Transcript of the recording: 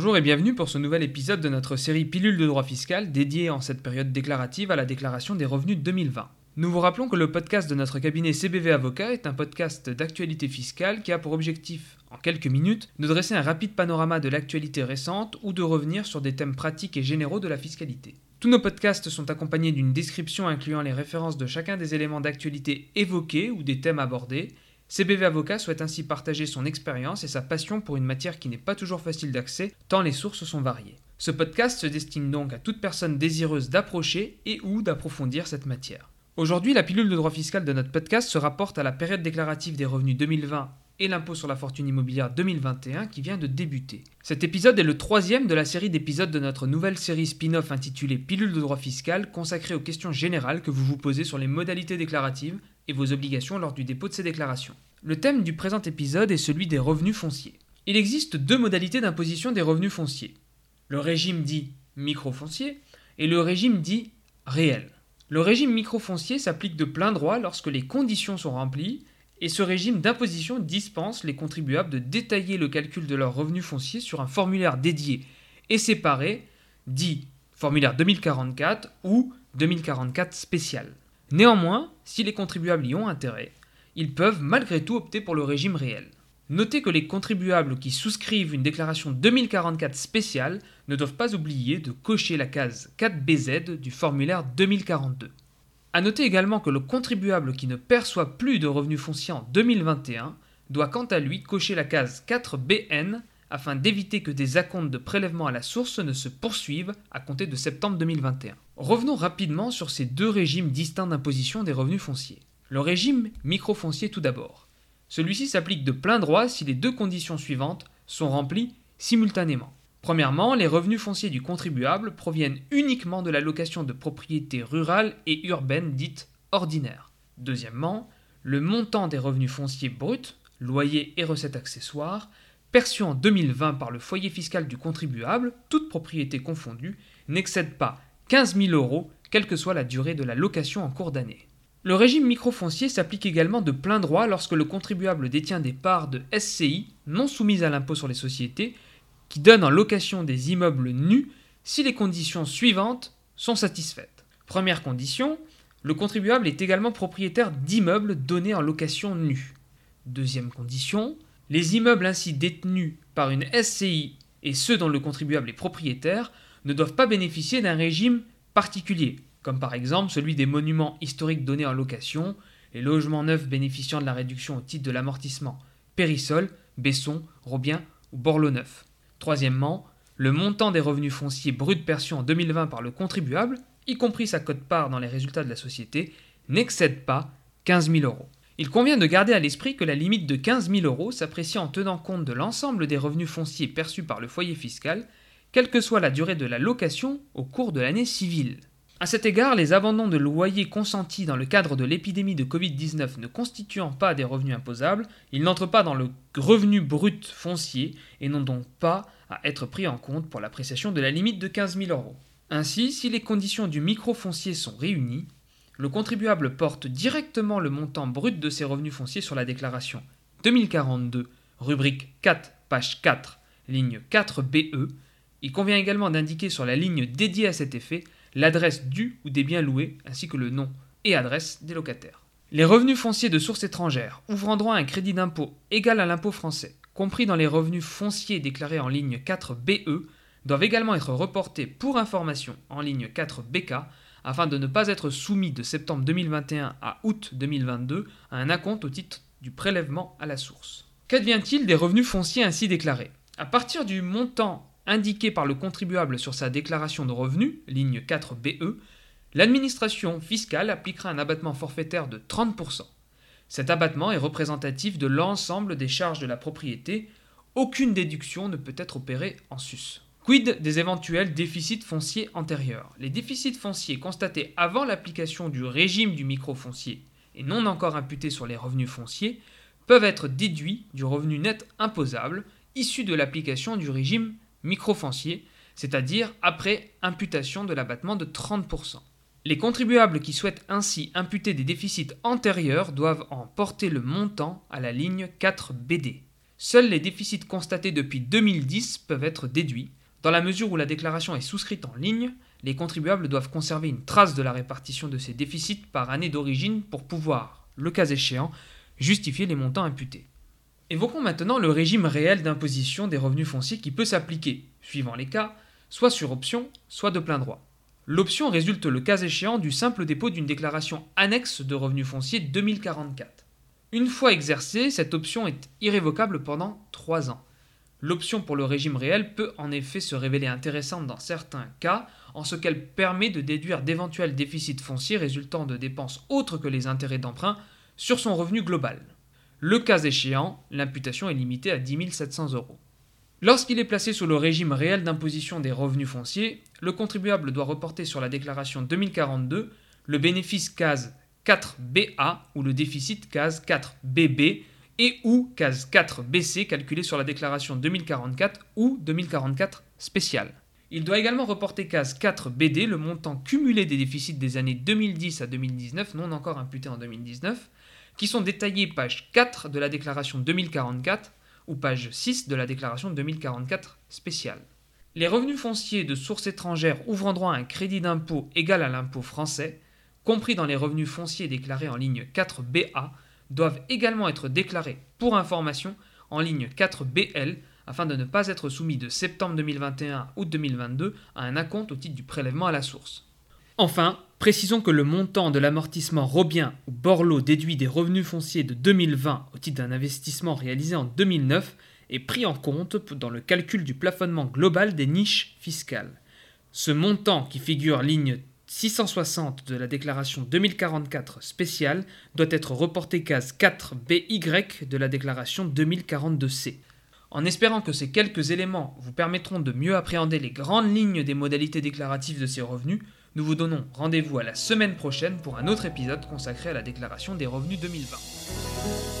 Bonjour et bienvenue pour ce nouvel épisode de notre série Pilule de droit fiscal dédiée en cette période déclarative à la déclaration des revenus 2020. Nous vous rappelons que le podcast de notre cabinet CBV Avocat est un podcast d'actualité fiscale qui a pour objectif, en quelques minutes, de dresser un rapide panorama de l'actualité récente ou de revenir sur des thèmes pratiques et généraux de la fiscalité. Tous nos podcasts sont accompagnés d'une description incluant les références de chacun des éléments d'actualité évoqués ou des thèmes abordés, CBV Avocat souhaite ainsi partager son expérience et sa passion pour une matière qui n'est pas toujours facile d'accès, tant les sources sont variées. Ce podcast se destine donc à toute personne désireuse d'approcher et ou d'approfondir cette matière. Aujourd'hui, la pilule de droit fiscal de notre podcast se rapporte à la période déclarative des revenus 2020 et l'impôt sur la fortune immobilière 2021 qui vient de débuter. Cet épisode est le troisième de la série d'épisodes de notre nouvelle série spin-off intitulée Pilule de droit fiscal consacrée aux questions générales que vous vous posez sur les modalités déclaratives et vos obligations lors du dépôt de ces déclarations. Le thème du présent épisode est celui des revenus fonciers. Il existe deux modalités d'imposition des revenus fonciers. Le régime dit microfoncier et le régime dit réel. Le régime microfoncier s'applique de plein droit lorsque les conditions sont remplies et ce régime d'imposition dispense les contribuables de détailler le calcul de leurs revenus fonciers sur un formulaire dédié et séparé, dit formulaire 2044 ou 2044 spécial. Néanmoins, si les contribuables y ont intérêt, ils peuvent malgré tout opter pour le régime réel. Notez que les contribuables qui souscrivent une déclaration 2044 spéciale ne doivent pas oublier de cocher la case 4BZ du formulaire 2042. A noter également que le contribuable qui ne perçoit plus de revenus fonciers en 2021 doit quant à lui cocher la case 4BN afin d'éviter que des acomptes de prélèvement à la source ne se poursuivent à compter de septembre 2021. Revenons rapidement sur ces deux régimes distincts d'imposition des revenus fonciers. Le régime microfoncier tout d'abord. Celui-ci s'applique de plein droit si les deux conditions suivantes sont remplies simultanément. Premièrement, les revenus fonciers du contribuable proviennent uniquement de la location de propriétés rurales et urbaines dites ordinaires. Deuxièmement, le montant des revenus fonciers bruts, loyers et recettes accessoires, perçus en 2020 par le foyer fiscal du contribuable, toute propriété confondue, n'excède pas 15 000 euros, quelle que soit la durée de la location en cours d'année. Le régime microfoncier s'applique également de plein droit lorsque le contribuable détient des parts de SCI non soumises à l'impôt sur les sociétés qui donnent en location des immeubles nus si les conditions suivantes sont satisfaites. Première condition, le contribuable est également propriétaire d'immeubles donnés en location nus. Deuxième condition, les immeubles ainsi détenus par une SCI et ceux dont le contribuable est propriétaire ne doivent pas bénéficier d'un régime particulier, comme par exemple celui des monuments historiques donnés en location, les logements neufs bénéficiant de la réduction au titre de l'amortissement Périsol, Besson, Robien ou Borloo-Neuf. Troisièmement, le montant des revenus fonciers bruts perçus en 2020 par le contribuable, y compris sa cote-part dans les résultats de la société, n'excède pas 15 000 euros. Il convient de garder à l'esprit que la limite de 15 000 euros s'apprécie en tenant compte de l'ensemble des revenus fonciers perçus par le foyer fiscal, quelle que soit la durée de la location au cours de l'année civile. À cet égard, les abandons de loyers consentis dans le cadre de l'épidémie de Covid-19 ne constituant pas des revenus imposables, ils n'entrent pas dans le revenu brut foncier et n'ont donc pas à être pris en compte pour l'appréciation de la limite de 15 000 euros. Ainsi, si les conditions du micro-foncier sont réunies, le contribuable porte directement le montant brut de ses revenus fonciers sur la déclaration 2042, rubrique 4, page 4, ligne 4BE. Il convient également d'indiquer sur la ligne dédiée à cet effet l'adresse du ou des biens loués ainsi que le nom et adresse des locataires. Les revenus fonciers de source étrangère ouvrant droit à un crédit d'impôt égal à l'impôt français, compris dans les revenus fonciers déclarés en ligne 4BE, doivent également être reportés pour information en ligne 4BK afin de ne pas être soumis de septembre 2021 à août 2022 à un acompte au titre du prélèvement à la source. Qu'advient-il des revenus fonciers ainsi déclarés? À partir du montant indiqué par le contribuable sur sa déclaration de revenus, ligne 4BE, l'administration fiscale appliquera un abattement forfaitaire de 30%. Cet abattement est représentatif de l'ensemble des charges de la propriété, aucune déduction ne peut être opérée en sus. Quid des éventuels déficits fonciers antérieurs? Les déficits fonciers constatés avant l'application du régime du microfoncier et non encore imputés sur les revenus fonciers peuvent être déduits du revenu net imposable issu de l'application du régime microfoncier, c'est-à-dire après imputation de l'abattement de 30%. Les contribuables qui souhaitent ainsi imputer des déficits antérieurs doivent en porter le montant à la ligne 4 BD. seuls les déficits constatés depuis 2010 peuvent être déduits. Dans la mesure où la déclaration est souscrite en ligne, les contribuables doivent conserver une trace de la répartition de ces déficits par année d'origine pour pouvoir, le cas échéant, justifier les montants imputés. Évoquons maintenant le régime réel d'imposition des revenus fonciers qui peut s'appliquer, suivant les cas, soit sur option, soit de plein droit. L'option résulte le cas échéant du simple dépôt d'une déclaration annexe de revenus fonciers 2044. Une fois exercée, cette option est irrévocable pendant 3 ans. L'option pour le régime réel peut en effet se révéler intéressante dans certains cas, en ce qu'elle permet de déduire d'éventuels déficits fonciers résultant de dépenses autres que les intérêts d'emprunt sur son revenu global. Le cas échéant, l'imputation est limitée à 10 700 euros. Lorsqu'il est placé sous le régime réel d'imposition des revenus fonciers, le contribuable doit reporter sur la déclaration 2042 le bénéfice case 4BA ou le déficit case 4BB et ou case 4BC calculé sur la déclaration 2044 ou 2044 spéciale. Il doit également reporter case 4BD le montant cumulé des déficits des années 2010 à 2019 non encore imputés en 2019 qui sont détaillés page 4 de la déclaration 2044 ou page 6 de la déclaration 2044 spéciale. Les revenus fonciers de sources étrangères ouvrant droit à un crédit d'impôt égal à l'impôt français, compris dans les revenus fonciers déclarés en ligne 4BA, doivent également être déclarés pour information en ligne 4BL afin de ne pas être soumis de septembre 2021 à août 2022 à un acompte au titre du prélèvement à la source. Enfin, précisons que le montant de l'amortissement Robien ou Borloo déduit des revenus fonciers de 2020 au titre d'un investissement réalisé en 2009 est pris en compte dans le calcul du plafonnement global des niches fiscales. Ce montant qui figure ligne 660 de la déclaration 2044 spéciale doit être reporté case 4BY de la déclaration 2042C. En espérant que ces quelques éléments vous permettront de mieux appréhender les grandes lignes des modalités déclaratives de ces revenus, nous vous donnons rendez-vous à la semaine prochaine pour un autre épisode consacré à la déclaration des revenus 2020.